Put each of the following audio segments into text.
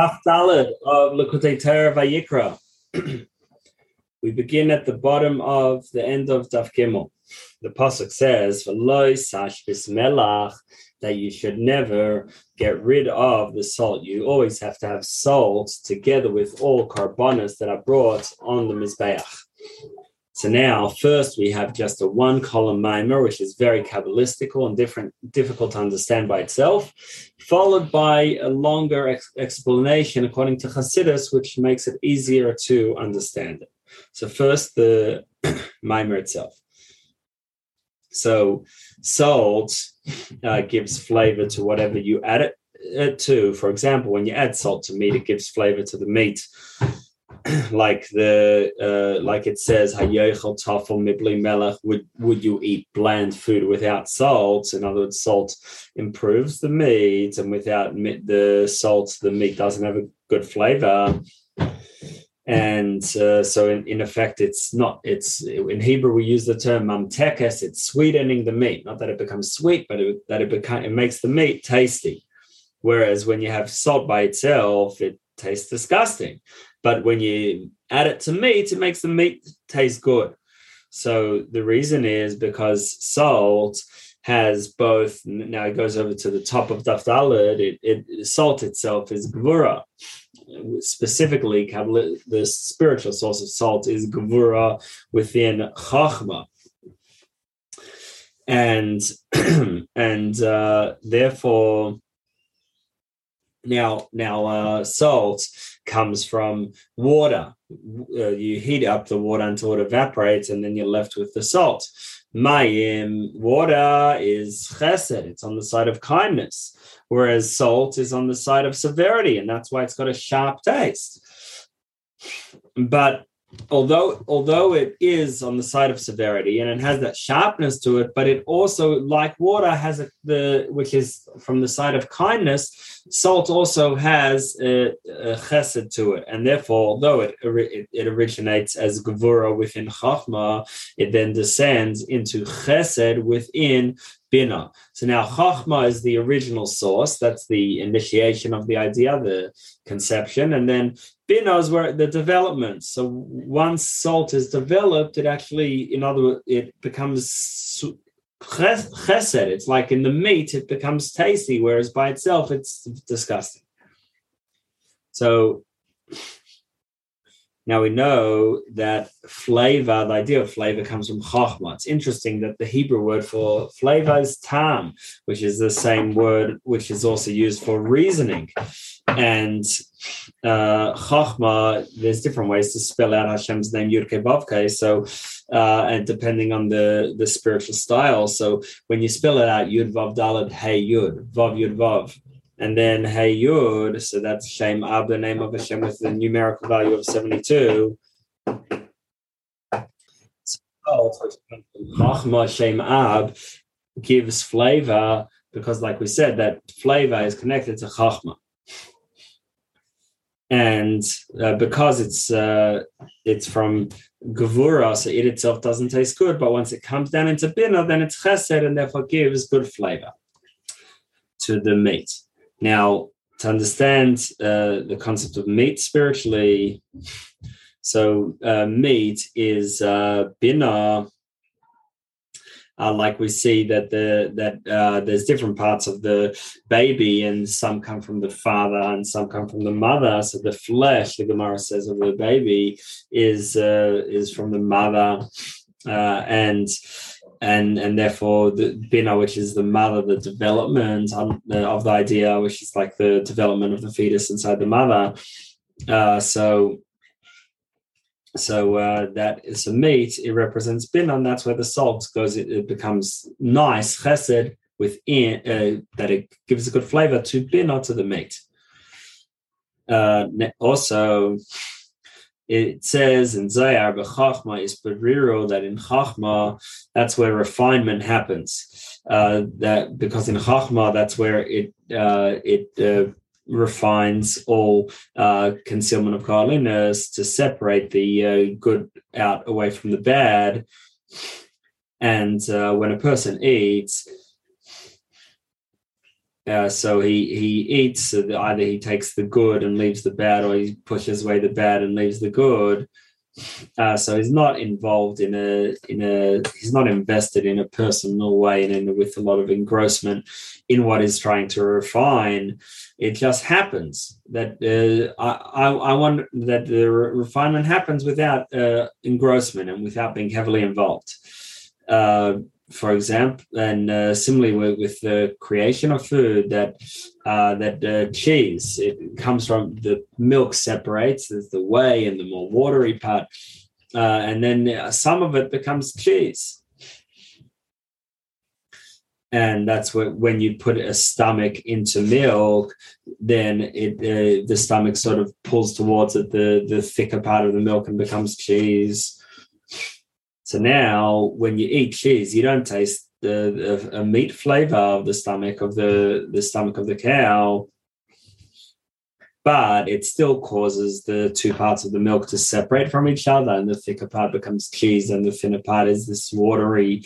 Daf Daled of Likkutei Torah Vayikra. we begin at the bottom of the end of Daf Gimel. The pasuk says, "V'loy sash bismelach," that you should never get rid of the salt. You always have to have salt together with all carbonas that are brought on the mizbeach. So now, first we have just a one column maimer, which is very kabbalistical and different, difficult to understand by itself, followed by a longer ex- explanation according to Hasidus, which makes it easier to understand it. So first, the maimer itself. So salt uh, gives flavor to whatever you add it uh, to. For example, when you add salt to meat, it gives flavor to the meat. like the uh, like it says melech would would you eat bland food without salt? In other words salt improves the meat and without the salt the meat doesn't have a good flavor. And uh, so in, in effect it's not it's in hebrew we use the term mamtekes. It's sweetening the meat. Not that it becomes sweet but it, that it become it makes the meat tasty. Whereas when you have salt by itself it tastes disgusting but when you add it to meat, it makes the meat taste good. So the reason is because salt has both. Now it goes over to the top of Daf It, it salt itself is gvura. Specifically, the spiritual source of salt is gvura within chachma, and and uh, therefore now now uh, salt comes from water. Uh, you heat up the water until it evaporates, and then you're left with the salt. Mayim, water is chesed, it's on the side of kindness, whereas salt is on the side of severity, and that's why it's got a sharp taste. But although although it is on the side of severity and it has that sharpness to it but it also like water has a, the which is from the side of kindness salt also has a, a chesed to it and therefore although it, it, it originates as gevura within chachma it then descends into chesed within Bina. So now Chachma is the original source. That's the initiation of the idea, the conception. And then Bina is where the development. So once salt is developed, it actually, in other words, it becomes chesed. It's like in the meat, it becomes tasty, whereas by itself, it's disgusting. So now we know that flavor, the idea of flavor comes from chachma. It's interesting that the Hebrew word for flavor is tam, which is the same word which is also used for reasoning. And uh, chachma, there's different ways to spell out Hashem's name, Yud Vavke. So, uh, and depending on the, the spiritual style. So when you spell it out, Yud Vav Dalad Hey Yud, Vav Yud Vav, and then Hey Yud, so that's Shem Ab, the name of Hashem with the numerical value of 72. Chachma Shem Ab gives flavor because, like we said, that flavor is connected to Chachma. And uh, because it's uh, it's from Gevura, so it itself doesn't taste good, but once it comes down into Bina, then it's Chesed and therefore gives good flavor to the meat. Now, to understand uh, the concept of meat spiritually, so uh, meat is uh. Uh, like we see that the that uh, there's different parts of the baby, and some come from the father, and some come from the mother. So the flesh, the Gemara says, of the baby is uh, is from the mother, uh, and and and therefore the bina, which is the mother, the development of the idea, which is like the development of the fetus inside the mother. Uh, so so uh, that is a meat. It represents bina, and that's where the salt goes. It, it becomes nice chesed within uh, that it gives a good flavor to bina to the meat. Uh, also it says in Zohar B'Chachma is Beriro that in Chachma that's where refinement happens. Uh, that because in Chachma that's where it uh, it uh, refines all uh, concealment of godliness to separate the uh, good out away from the bad. And uh, when a person eats, Uh, so he he eats either he takes the good and leaves the bad, or he pushes away the bad and leaves the good. Uh, so he's not involved in a in a he's not invested in a personal way and in, with a lot of engrossment in what he's trying to refine. It just happens that uh, I, I, I want that the refinement happens without uh, engrossment and without being heavily involved. For example, and uh, similarly with, with, the creation of food, that uh, that uh, cheese it comes from the milk separates. There's the whey and the more watery part, uh, and then uh, some of it becomes cheese. And that's what when you put a stomach into milk, then it uh, the stomach sort of pulls towards it the the thicker part of the milk and becomes cheese so now, when you eat cheese, you don't taste the, the meat flavor of the stomach of the the stomach of the cow, but it still causes the two parts of the milk to separate from each other, and the thicker part becomes cheese, and the thinner part is this watery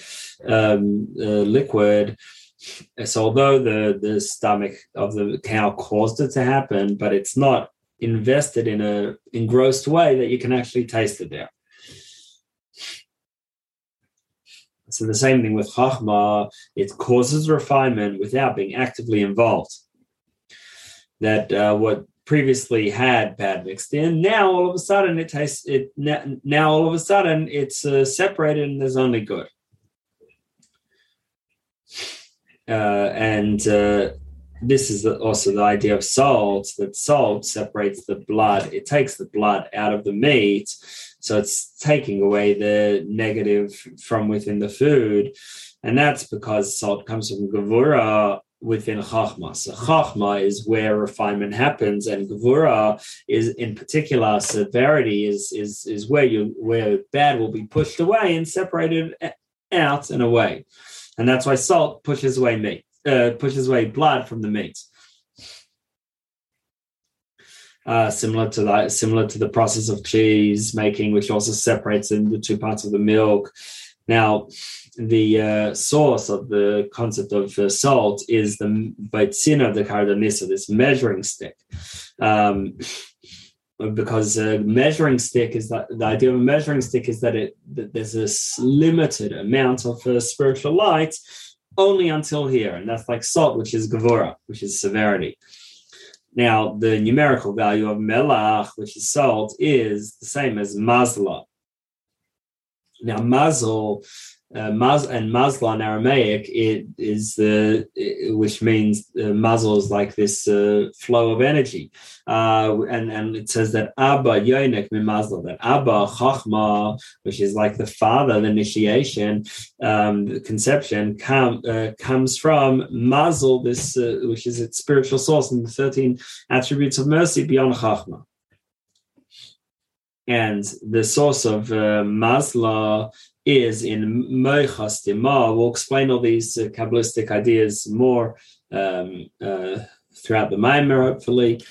um, uh, liquid. So, although the the stomach of the cow caused it to happen, but it's not invested in a engrossed way that you can actually taste it there. So the same thing with Chachma, it causes refinement without being actively involved. That uh, what previously had bad mixed in, now all of a sudden it tastes it. Now all of a sudden it's uh, separated and there's only good. Uh, and uh, this is also the idea of salt that salt separates the blood it takes the blood out of the meat so it's taking away the negative from within the food. And that's because salt comes from Gevura within Chachma. So Chachma is where refinement happens, and Gevura is in particular severity is is is where you where bad will be pushed away and separated out and away. And that's why salt pushes away meat, uh, pushes away blood from the meat uh, similar to that, similar to the process of cheese making, which also separates into two parts of the milk. Now, the uh, source of the concept of uh, salt is the baitzina de cardanissa, this measuring stick. Um, because a measuring stick is that the idea of a measuring stick is that it that there's a limited amount of uh, spiritual light only until here, and that's like salt, which is gavura, which is severity. Now, the numerical value of melach, which is salt, is the same as mazla. Now, mazel uh, maz and mazla in Aramaic it is the uh, which means uh, mazel is like this uh, flow of energy, uh, and and it says that Abba yonek mazla that Abba chachma, which is like the father, the initiation, um, the conception, com, uh, comes from mazel, this uh, which is its spiritual source in the thirteen attributes of mercy beyond chachma. And the source of mazla is in Moicha Stima. We'll explain all these uh, Kabbalistic ideas more um, uh, throughout the Maimer, hopefully.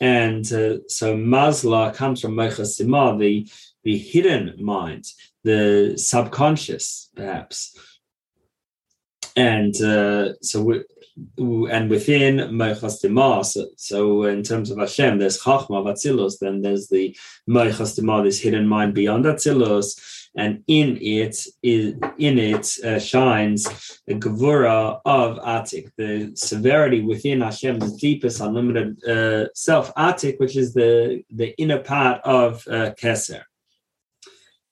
And uh, so Mazla comes from Moicha Stima, the, the hidden mind, the subconscious, perhaps. And uh, so we, and within Moichas so, so, in terms of Hashem, there's Chachma Vatzilus, then there's the Moichas this hidden mind beyond Atzilus, and in it is in it uh, shines the gevura of Atik, the severity within Hashem's deepest unlimited uh, self, Atik, which is the the inner part of uh, Keser.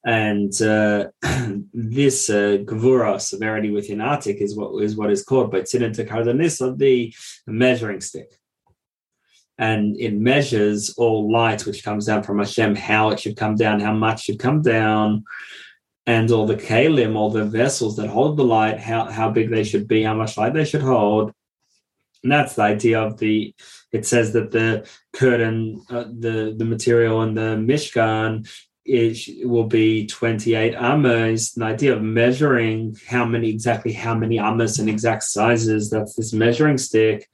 And uh, this uh, gevura severity within Atik is what is what is called by Tzinin of the measuring stick and it measures all light which comes down from Hashem, how it should come down, how much should come down, and all the kalim, all the vessels that hold the light, how, how big they should be, how much light they should hold. And that's the idea of the. It says that the curtain, uh, the the material in the Mishkan, it will be 28 amas. The idea of measuring how many exactly how many amas and exact sizes. That's this measuring stick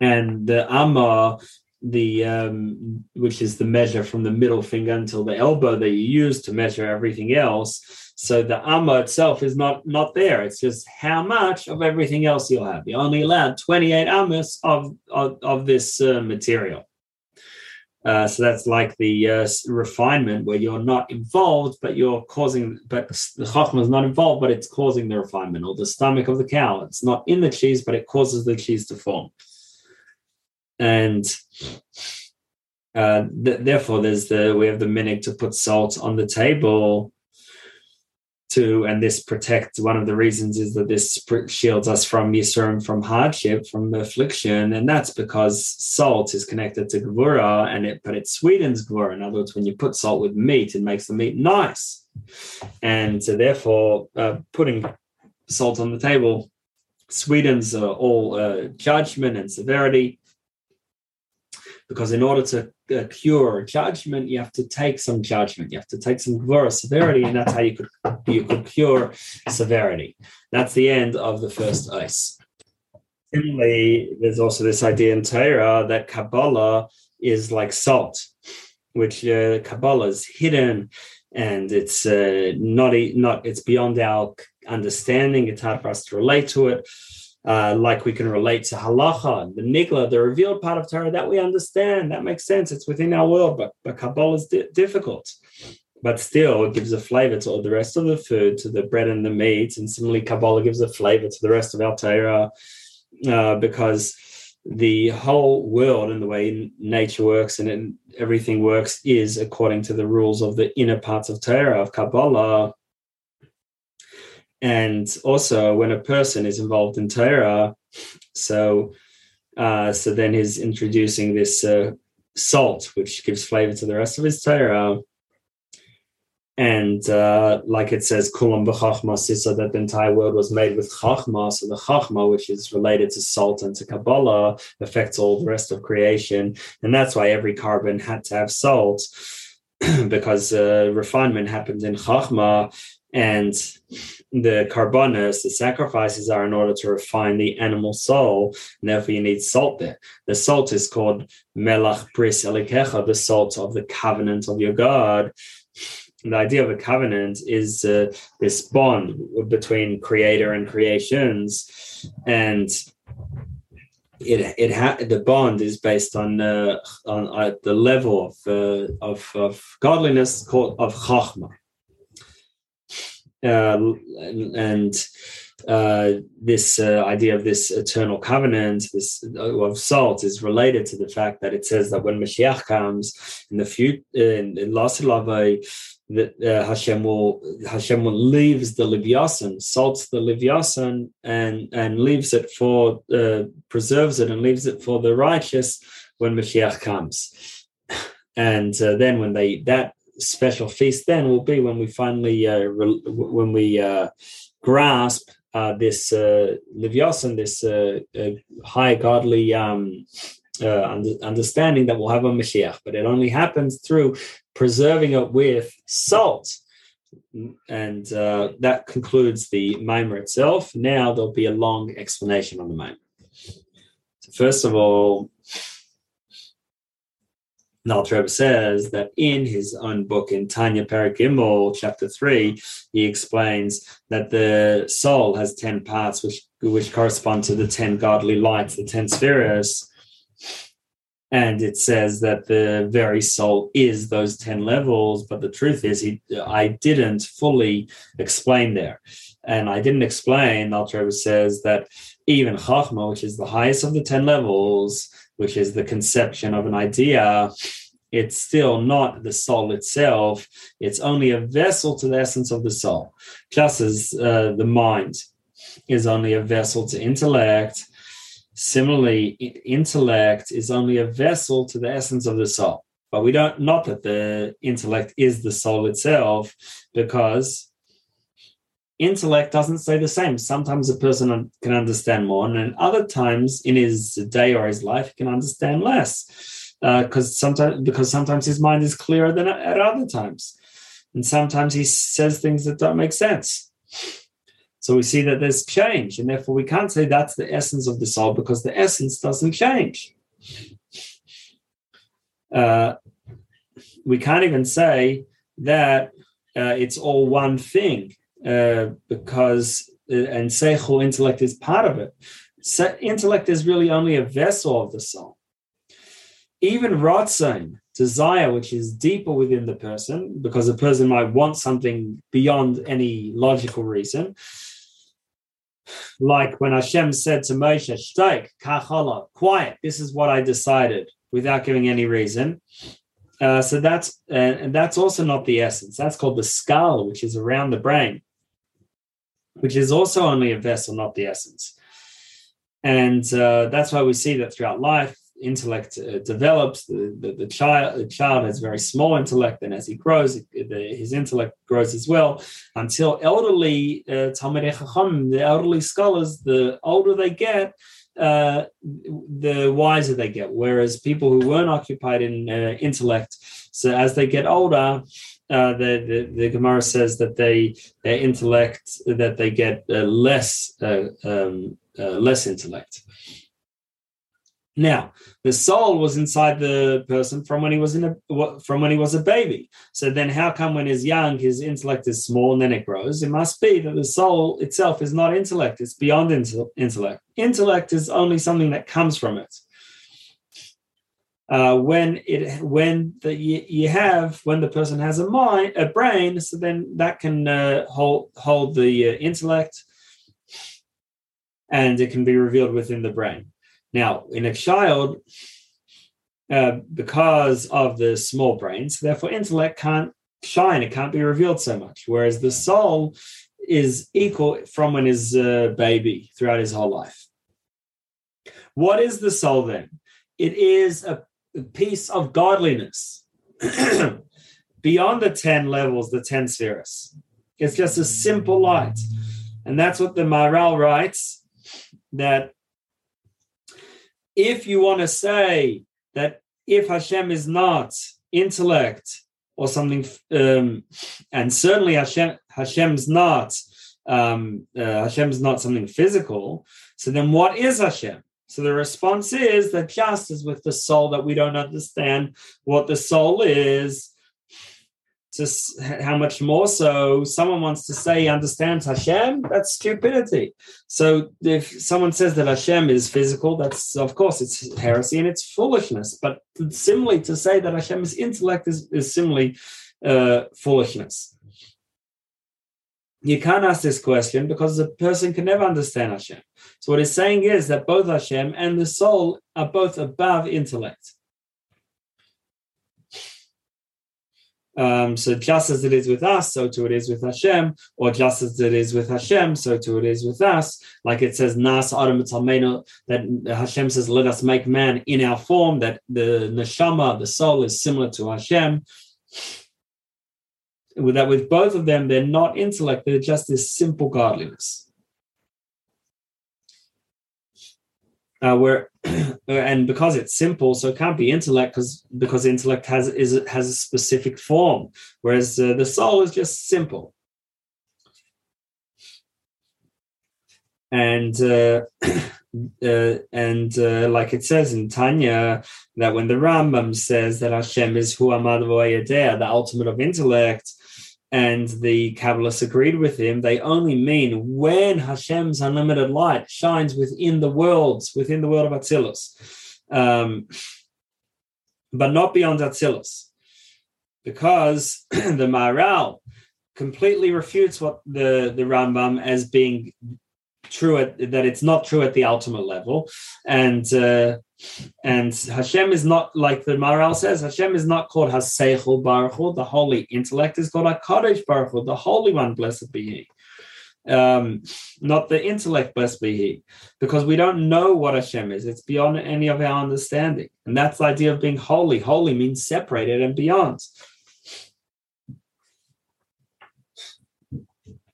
and the amma the um, which is the measure from the middle finger until the elbow that you use to measure everything else So the amma itself is not not there. It's just how much of everything else you'll have. You're only allowed 28 ammas of, of, of this uh, material. Uh, so that's like the uh, refinement where you're not involved, but you're causing, but the chachma is not involved, but it's causing the refinement, or the stomach of the cow. It's not in the cheese, but it causes the cheese to form. And uh, th- therefore, there's the we have the minute to put salt on the table to, and this protects one of the reasons is that this shields us from Yisurim, from hardship, from affliction, and that's because salt is connected to Gvura, and it but it sweetens Gvura. In other words, when you put salt with meat, it makes the meat nice, and so therefore uh, putting salt on the table sweetens uh, all uh, judgment and severity because in order to uh, cure judgment, you have to take some judgment. You have to take some gvura severity, and that's how you could you could cure severity. That's the end of the first ice. Similarly, there's also this idea in Torah that Kabbalah is like salt, which uh, Kabbalah is hidden and it's uh, not not it's beyond our understanding. It's hard for us to relate to it uh, like we can relate to halacha, the nigla, the revealed part of Torah that we understand. That makes sense. It's within our world, but, but Kabbalah is di- difficult. But still, it gives a flavor to all the rest of the food, to the bread and the meat. And similarly, Kabbalah gives a flavor to the rest of our Torah uh, because the whole world and the way nature works and everything works is according to the rules of the inner parts of Torah, of Kabbalah and also when a person is involved in Torah, so uh, so then he's introducing this uh, salt, which gives flavor to the rest of his Torah. And uh, like it says, Kulam b'chachma sisa, that the entire world was made with chachma. So the chachma, which is related to salt and to Kabbalah, affects all the rest of creation. And that's why every carbon had to have salt, because uh, refinement happens in chachma. And the carbonas, the sacrifices are in order to refine the animal soul, and therefore you need salt there. The salt is called melach bris elikecha, the salt of the covenant of your God. the idea of a covenant is uh, this bond between creator and creations, and it it ha- the bond is based on uh, on uh, the level of, uh, of of godliness called of chachma uh, and uh, this uh, idea of this eternal covenant, this uh, of salt, is related to the fact that it says that when Mashiach comes in the future, in, in that uh, Hashem will Hashem will leaves the Livyasan, salts the Livyasan, and and leaves it for uh, preserves it and leaves it for the righteous when Mashiach comes. And uh, then when they eat that special feast then will be when we finally uh, re- when we uh, grasp uh, this uh, this uh, uh, high godly um, uh, under, understanding that we'll have a Mashiach, but it only happens through preserving it with salt. And that concludes the maimer itself. Now there'll be a long explanation on the maimer. So first of all, Naltreb says that in his own book in Tanya Paragimel, chapter three, he explains that the soul has 10 parts, which, which correspond to the 10 godly lights, the 10 spheres. And it says that the very soul is those 10 levels, but the truth is, he, I didn't fully explain there. And I didn't explain, Alter Rebbe says that even Chachma, which is the highest of the 10 levels, which is the conception of an idea, it's still not the soul itself. It's only a vessel to the essence of the soul, just as uh, the mind is only a vessel to intellect. Similarly, intellect is only a vessel to the essence of the soul. But we don't, not that the intellect is the soul itself, because intellect doesn't say the same. Sometimes a person can understand more, and other times in his day or his life, he can understand less. Because uh, sometimes, because sometimes his mind is clearer than at other times, and sometimes he says things that don't make sense. So we see that there's change, and therefore we can't say that's the essence of the soul because the essence doesn't change. Uh, we can't even say that uh, it's all one thing uh, because uh, and seichel intellect is part of it. So intellect is really only a vessel of the soul. Even ratzon, desire, which is deeper within the person, because a person might want something beyond any logical reason. Like when Hashem said to Moshe, "Shtaik, kachala, quiet. This is what I decided," without giving any reason. Uh, so that's uh, and that's also not the essence. That's called the skull, which is around the brain, which is also only a vessel, not the essence. And uh, that's why we see that throughout life, intellect uh, develops. The, the, the, child the child has very small intellect, and as he grows, the, his intellect grows as well. Until elderly uh, the elderly scholars, the older they get, uh, the wiser they get. Whereas people who weren't occupied in uh, intellect, so as they get older, uh, the, the, the Gemara says that they their intellect that they get uh, less uh, um, uh, less intellect. Now, the soul was inside the person from when he was in a from when he was a baby. So then, how come when he's young, his intellect is small and then it grows? It must be that the soul itself is not intellect; it's beyond intellect. Intellect is only something that comes from it. Uh, when it when the you, you, have when the person has a mind a brain, so then that can uh, hold hold the uh, intellect, and it can be revealed within the brain. Now, in a child, uh, because of the small brain, so therefore intellect can't shine, it can't be revealed so much. Whereas the soul is equal from when he's a baby throughout his whole life. What is the soul then? It is a piece of godliness beyond the 10 levels, the 10 spheres. It's just a simple light. And that's what the Maharal writes that if you want to say that if Hashem is not intellect or something, um, and certainly Hashem Hashem's not um, uh, Hashem's not something physical, so then what is Hashem? So the response is that just as with the soul that we don't understand what the soul is, just how much more so someone wants to say understands Hashem, that's stupidity. So if someone says that Hashem is physical, that's of course it's heresy and it's foolishness. But similarly, to say that Hashem is intellect is, is similarly uh, foolishness. You can't ask this question because a person can never understand Hashem. So what he's saying is that both Hashem and the soul are both above intellect. Um, so just as it is with us, so too it is with Hashem, or just as it is with Hashem, so too it is with us. Like it says, Nas Adam that Hashem says, let us make man in our form, that the neshama, the soul, is similar to Hashem. That, with both of them, they're not intellect, they're just this simple godliness. uh, where and because it's simple, so it can't be intellect because because intellect has is has a specific form, whereas uh, the soul is just simple. And uh, uh, and uh, like it says in Tanya, that when the Rambam says that Hashem is Hu Amad the ultimate of intellect, and the Kabbalists agreed with him, they only mean when Hashem's unlimited light shines within the worlds, within the world of Atzilus, um, but not beyond Atzilus. Because the Maharal completely refutes what the, the Rambam as being true at that it's not true at the ultimate level. And uh, and Hashem is not like the Maharal says Hashem is not called Haseichel Baruch the holy intellect is called Hakadosh Baruch the holy one blessed be he. Um, not the intellect blessed be he. Because we don't know what Hashem is. It's beyond any of our understanding. And that's the idea of being holy. Holy means separated and beyond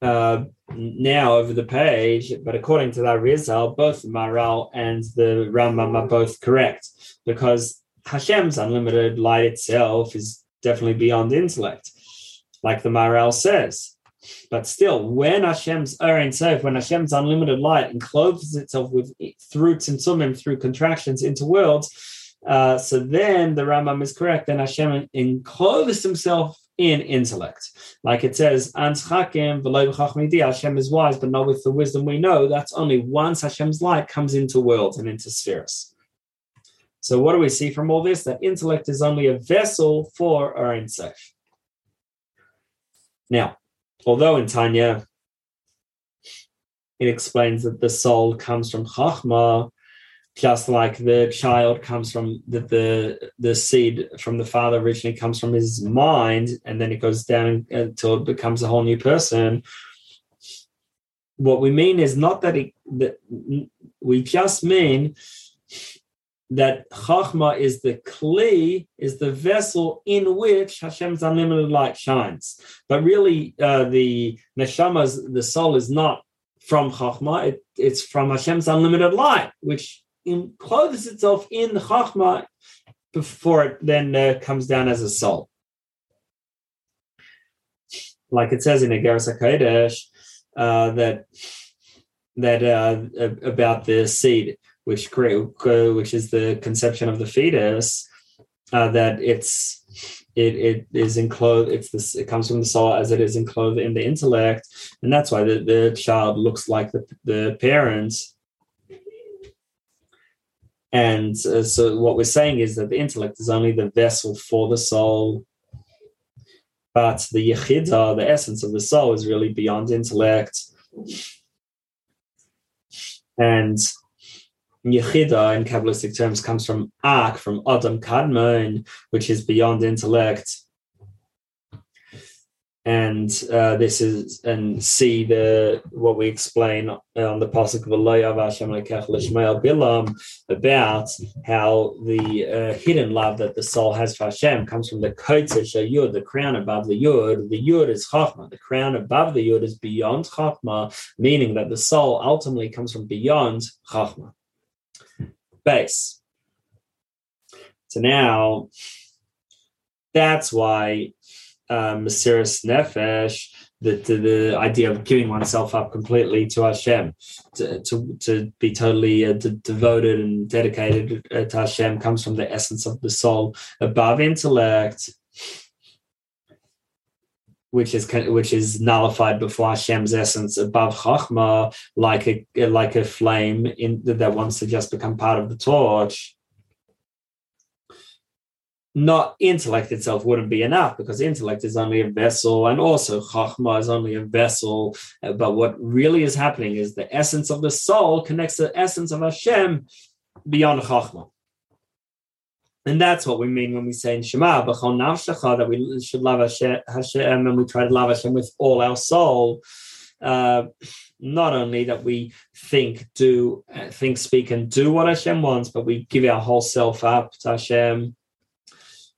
uh, now over the page, but according to that result, both the Maharal and the Rambam are both correct because Hashem's unlimited light itself is definitely beyond intellect, like the Maharal says. But still, when Hashem's Ein Sof, when Hashem's unlimited light encloses itself with through Tzimtzumim, through contractions into worlds, uh, so then the Rambam is correct. Then Hashem encloses himself in intellect. Like it says, Hashem is wise, but not with the wisdom we know. That's only once Hashem's light comes into worlds and into spheres. So what do we see from all this? That intellect is only a vessel for our insight. Now, although in Tanya it explains that the soul comes from Chachma, just like the child comes from the, the the seed from the father originally comes from his mind and then it goes down until it becomes a whole new person what we mean is not that it that we just mean that chachma is the kli, is the vessel in which Hashem's unlimited light shines. But really, uh, the neshama's the soul is not from chachma; it, it's from Hashem's unlimited light, which encloses itself in the Chachma before it then uh, comes down as a soul. Like it says in Igeres HaKodesh, uh, that that uh, about the seed, which which is the conception of the fetus, uh, that it's it it is enclosed. It's this. It comes from the soul as it is enclosed in the intellect, and that's why the, the child looks like the the parents and uh, so, what we're saying is that the intellect is only the vessel for the soul, but the yechida, the essence of the soul, is really beyond intellect. And yechida, in Kabbalistic terms, comes from ak, from Adam Kadmon, which is beyond intellect and uh, this is and see the what we explain on the pasuk of Bilam about how the uh, hidden love that the soul has for Hashem comes from the kodesh yud, the crown above the yud. The yud is chachma. The crown above the yud is beyond chachma, meaning that the soul ultimately comes from beyond chachma. Base. So now, that's why Mesiris Nefesh, the, the, the, idea of giving oneself up completely to Hashem, to, to, to be totally uh, de- devoted and dedicated uh, to Hashem comes from the essence of the soul above intellect, which is which is nullified before Hashem's essence above Chachma, like a like a flame in that wants to just become part of the torch not intellect itself wouldn't be enough because intellect is only a vessel and also chachma is only a vessel. But what really is happening is the essence of the soul connects the essence of Hashem beyond chachma. And that's what we mean when we say in Shema, that we should love Hashem and we try to love Hashem with all our soul. Uh, not only that we think, do, think, speak, and do what Hashem wants, but we give our whole self up to Hashem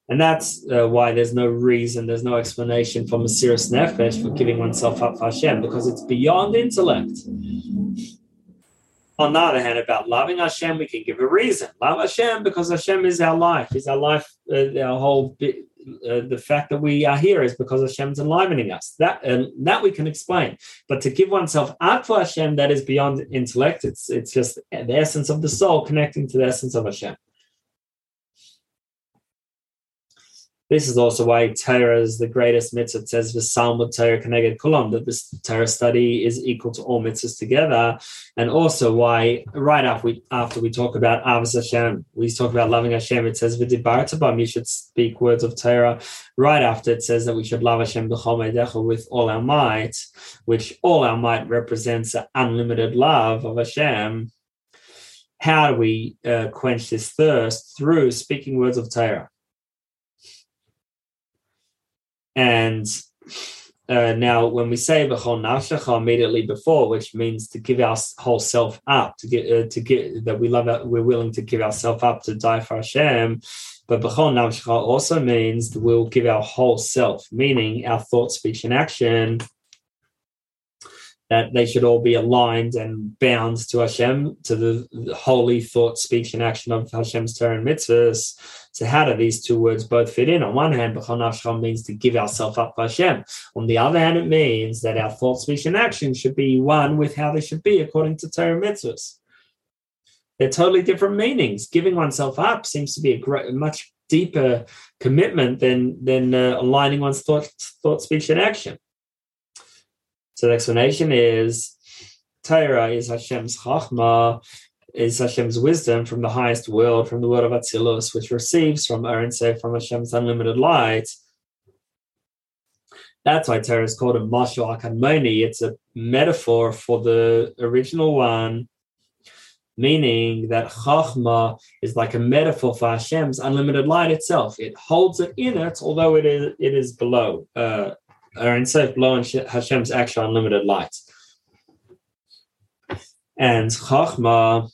and that's uh, why there's no reason, there's no explanation for Mesiris Nefesh for giving oneself up for Hashem, because it's beyond intellect. On the other hand, about loving Hashem, we can give a reason. Love Hashem because Hashem is our life, is our life, uh, our whole bit. Uh, the fact that we are here is because Hashem's enlivening us. That and that we can explain. But to give oneself up for Hashem, that is beyond intellect. It's it's just the essence of the soul connecting to the essence of Hashem. This is also why Torah is the greatest mitzvah. It says V'salmud Torah Keneged Kulam, that this Torah study is equal to all mitzvahs together. And also why right after we after we talk about Avos Hashem, we talk about loving Hashem, it says V'dibartabam, you should speak words of Torah. Right after it says that we should love Hashem with all our might, which all our might represents an unlimited love of Hashem. How do we uh, quench this thirst? Through speaking words of Torah. And uh, now, when we say b'chol nafshecha immediately before, which means to give our whole self up, to get uh, to get that we love, we're willing to give ourselves up to die for Hashem. But b'chol nafshecha also means we'll give our whole self, meaning our thought, speech, and action. That they should all be aligned and bound to Hashem, to the holy thought, speech, and action of Hashem's Torah and mitzvahs so how do these two words both fit in? On one hand, b'chol means to give ourselves up to Hashem. On the other hand, it means that our thought, speech, and action should be one with how they should be according to Torah and mitzvahs. They're totally different meanings. Giving oneself up seems to be a great, much deeper commitment than than uh, aligning one's thought, thought, speech, and action. So the explanation is Torah is Hashem's chachma, is Hashem's wisdom from the highest world, from the world of Atzilus, which receives from Aaron say from Hashem's unlimited light. That's why Torah is called a Mashal HaKadmoni. It's a metaphor for the original one, meaning that Chachma is like a metaphor for Hashem's unlimited light itself. It holds it in it, although it is it is below, uh, or instead below Hashem's actual unlimited light. And Chachma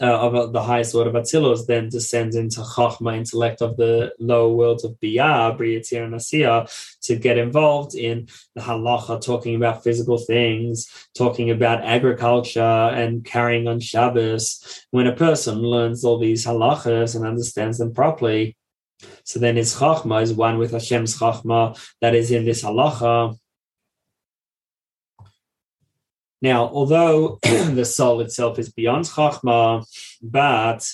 uh, of the highest order of Atzilus then descends into Chachma, intellect of the lower worlds of Biyah, Briyatir and Asiya, to get involved in the halacha, talking about physical things, talking about agriculture and carrying on Shabbos. When a person learns all these halachas and understands them properly, so then his Chachma is one with Hashem's Chachma that is in this halacha now, although the soul itself is beyond Chachma, but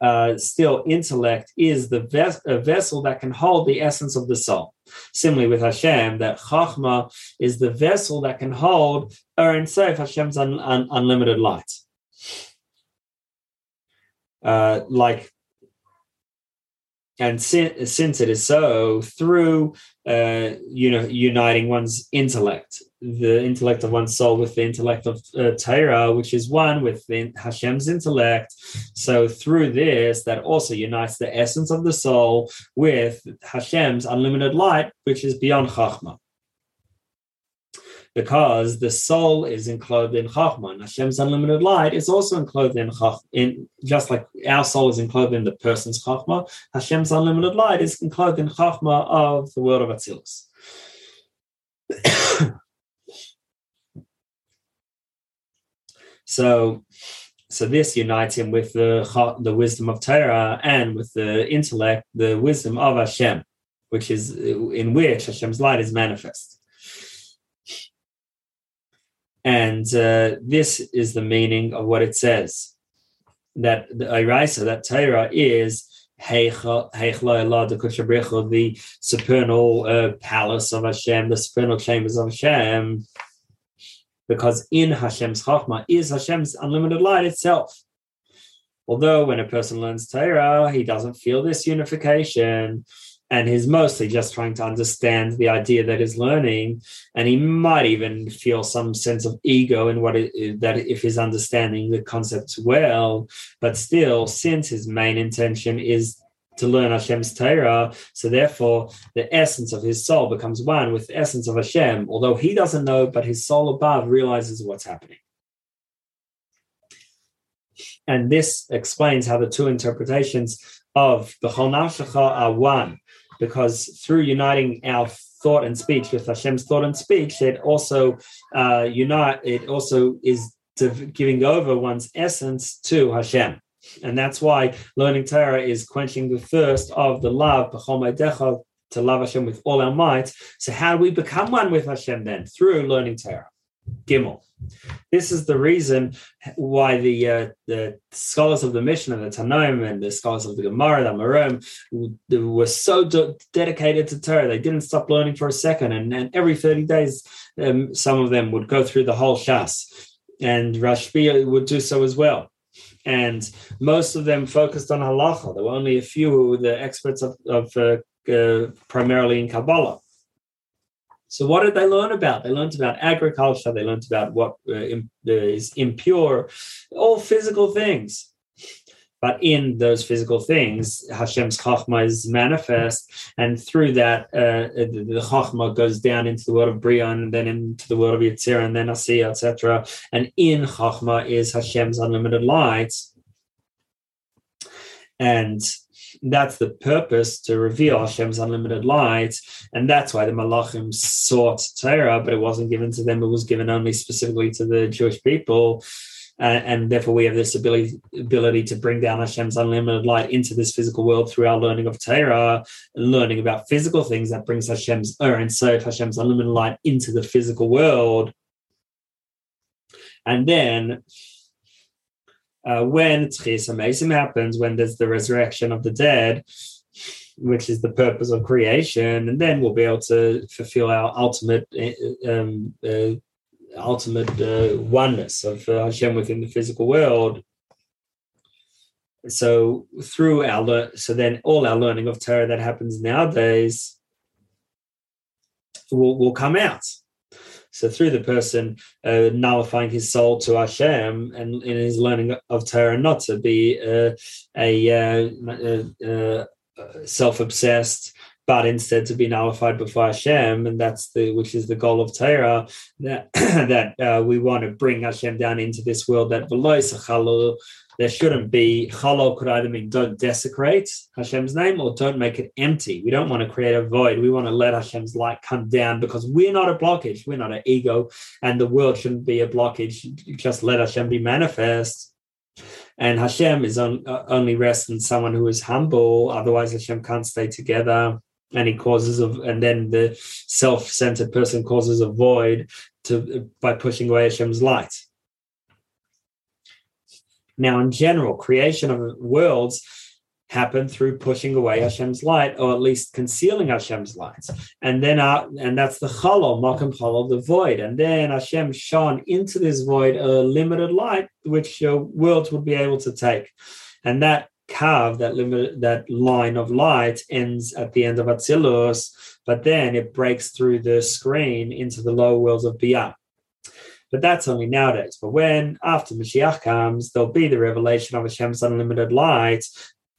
uh, still intellect is the ves- vessel that can hold the essence of the soul. Similarly with Hashem, that Chachma is the vessel that can hold Ein Sof, Hashem's un- un- unlimited light. Uh, like and since, since it is so through uh, you know uniting one's intellect the intellect of one's soul with the intellect of uh, Torah, which is one with Hashem's intellect. So through this, that also unites the essence of the soul with Hashem's unlimited light, which is beyond Chachma. Because the soul is enclosed in Chachma, and Hashem's unlimited light is also enclosed in Chachma. In, just like our soul is enclosed in the person's Chachma, Hashem's unlimited light is enclosed in Chachma of the world of Atzilus. So, so this unites him with the the wisdom of Torah and with the intellect, the wisdom of Hashem, which is in which Hashem's light is manifest. And uh, this is the meaning of what it says. That the Iraisa, that Torah is the supernal uh, palace of Hashem, the supernal chambers of Hashem. Because in Hashem's Chachma is Hashem's unlimited light itself. Although when a person learns Torah, he doesn't feel this unification, and he's mostly just trying to understand the idea that he's learning, and he might even feel some sense of ego in what it, that if he's understanding the concepts well, but still, since his main intention is to learn Hashem's Torah. So therefore, the essence of his soul becomes one with the essence of Hashem, although he doesn't know, but his soul above realizes what's happening. And this explains how the two interpretations of the Nafshecha are one, because through uniting our thought and speech with Hashem's thought and speech, it also uh, unite. It also is giving over one's essence to Hashem. And that's why learning Torah is quenching the thirst of the love, to love Hashem with all our might. So, how do we become one with Hashem then? Through learning Torah. Gimel. This is the reason why the uh, the scholars of the Mishnah, the Tanoim, and the scholars of the Gemara, the Marom, were so de- dedicated to Torah. They didn't stop learning for a second. And, and every 30 days, um, some of them would go through the whole Shas. And Rashbi would do so as well and most of them focused on halacha. There were only a few who were the experts of, of uh, uh, primarily in Kabbalah. So, what did they learn about? They learned about agriculture. They learned about what uh, is impure, all physical things. But in those physical things, Hashem's chachma is manifest, and through that, uh, the, the chachma goes down into the world of Brion, and then into the world of Yitzir, and then Asiya, etc. And in chachma is Hashem's unlimited light, and that's the purpose to reveal Hashem's unlimited light, and that's why the Malachim sought Torah, but it wasn't given to them; it was given only specifically to the Jewish people uh, and therefore we have this ability ability to bring down Hashem's unlimited light into this physical world through our learning of Torah, learning about physical things that brings Hashem's or so Hashem's unlimited light into the physical world. And then uh, when Tchias HaMesim happens, when there's the resurrection of the dead, which is the purpose of creation, and then we'll be able to fulfill our ultimate uh, um, uh, ultimate uh, oneness of uh, Hashem within the physical world. So through our so then all our learning of Torah that happens nowadays will, will come out. So through the person uh, nullifying his soul to Hashem and in his learning of Torah, not to be uh, a uh, uh, uh, self-obsessed, but instead to be nullified before Hashem, and that's the which is the goal of Torah that that uh, we want to bring Hashem down into this world. That there shouldn't be chalol could either mean don't desecrate Hashem's name or don't make it empty. We don't want to create a void. We want to let Hashem's light come down because we're not a blockage. We're not an ego, and the world shouldn't be a blockage. Just let Hashem be manifest. And Hashem is on, uh, only rest in someone who is humble. Otherwise, Hashem can't stay together. And he causes of, and then the self-centered person causes a void to by pushing away Hashem's light. Now, in general, creation of worlds happen through pushing away Hashem's light, or at least concealing Hashem's lights. And then, uh, and that's the chalol, makom chalol, the void. And then Hashem shone into this void a limited light, which worlds would be able to take. And that kav, that limit, that line of light ends at the end of Atzilus, but then it breaks through the screen into the lower worlds of Briyah. But that's only nowadays. But when after Mashiach comes, there'll be the revelation of Hashem's unlimited light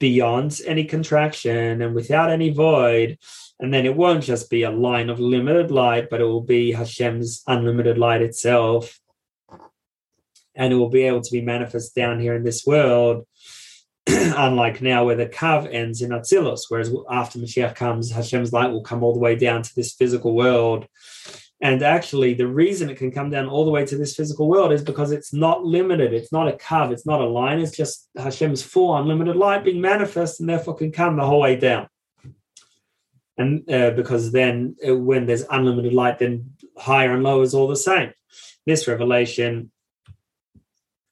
beyond any contraction and without any void. And then it won't just be a line of limited light, but it will be Hashem's unlimited light itself. And it will be able to be manifest down here in this world. Unlike now, where the kav ends in Atzilus, whereas after Mashiach comes, Hashem's light will come all the way down to this physical world and actually, the reason it can come down all the way to this physical world is because it's not limited. It's not a kav. It's not a line. It's just Hashem's full unlimited light being manifest and therefore can come the whole way down. And uh, because then uh, when there's unlimited light, then higher and lower is all the same. This revelation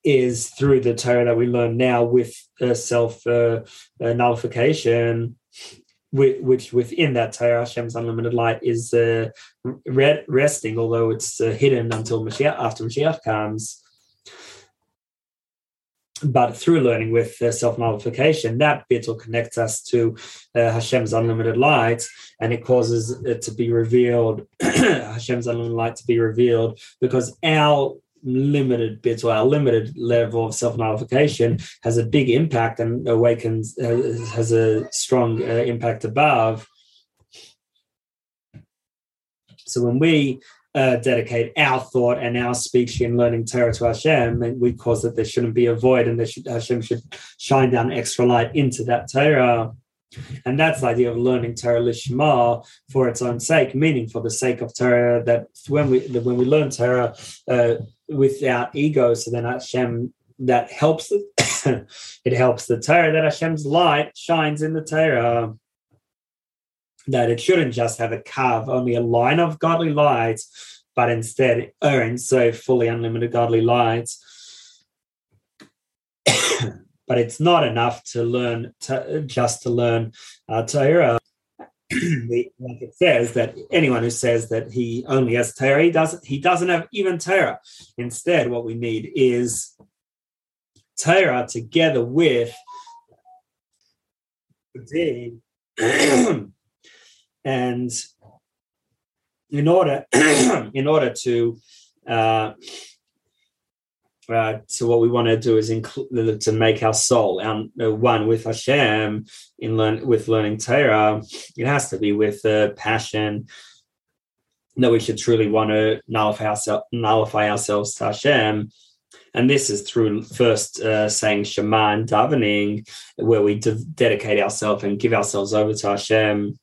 is through the Torah that we learn now with uh, self uh, uh, nullification which within that Torah, Hashem's unlimited light is uh, resting, although it's uh, hidden until Mashiach, after Mashiach comes. But through learning with uh, self nullification, that bit will connect us to uh, Hashem's unlimited light, and it causes it to be revealed, Hashem's unlimited light to be revealed, because our limited bits or our limited level of self nullification has a big impact and awakens uh, has a strong uh, impact above. So when we uh, dedicate our thought and our speech in learning Torah to Hashem, and we cause that there shouldn't be a void, and there should, Hashem should shine down extra light into that Torah. And that's the idea of learning Torah Lishma for its own sake, meaning for the sake of Torah. That when we when we learn Torah uh, without ego, so then Hashem that helps it helps the Torah that Hashem's light shines in the Torah. That it shouldn't just have a kav, only a line of godly light, but instead earn so fully unlimited godly light but it's not enough to learn to, just to learn uh, Torah. like it says that anyone who says that he only has Torah, he doesn't he doesn't have even Torah. Instead, what we need is Torah together with the and in order in order to uh, so what we want to do is include to make our soul one with Hashem in learn with learning Torah. It has to be with uh, passion that we should truly want to nullify, ourselves, nullify ourselves to Hashem. And this is through first uh, saying Shema and davening, where we de- dedicate ourselves and give ourselves over to Hashem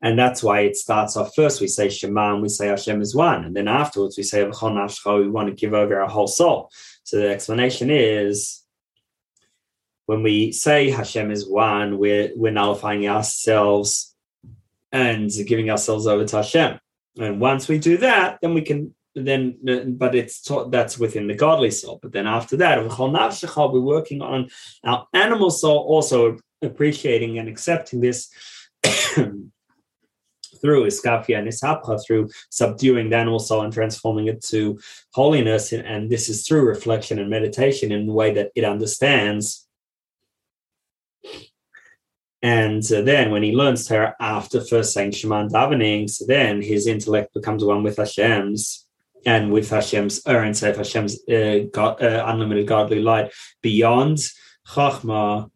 and that's why it starts off first. We say Shema and we say Hashem is one. And then afterwards we say we want to give over our whole soul. So the explanation is when we say Hashem is one, we're, we're nullifying ourselves and giving ourselves over to Hashem. And once we do that, then we can then but it's taught that's within the godly soul. But then after that, we're working on our animal soul, also appreciating and accepting this through iskafia and ishapcha, through subduing the animal soul and transforming it to holiness. And this is through reflection and meditation in the way that it understands and uh, then when he learns Torah after first saying Shema and davening, so then his intellect becomes one with Hashem's and with Hashem's Ohr Ein Sof, Hashem's uh, God, uh, unlimited godly light beyond Chachma.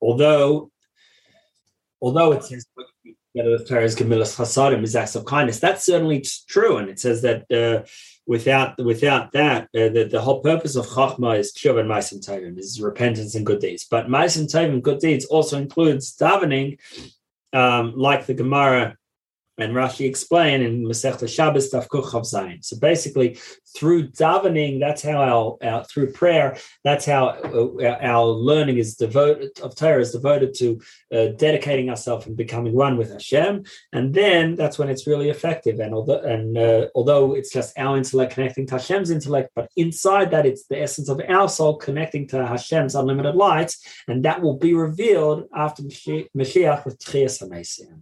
Although, although it says together with Torah's Gemilas Chasadim is acts of kindness, that's certainly true, and it says that uh, without without that, uh, the, the whole purpose of Chachma is Tshuva and Ma'asim Tovim, is repentance and good deeds. But Ma'asim Tovim, good deeds, also includes davening, um, like the Gemara and Rashi explain in Masechta Shabbos Tafkuch Zayin. So basically, through davening, that's how our, our, through prayer, that's how uh, our learning is devoted of Torah is devoted to uh, dedicating ourselves and becoming one with Hashem, and then that's when it's really effective. And although and uh, although it's just our intellect connecting to Hashem's intellect, but inside that it's the essence of our soul connecting to Hashem's unlimited light, and that will be revealed after Mashiach with Tchias HaMesim.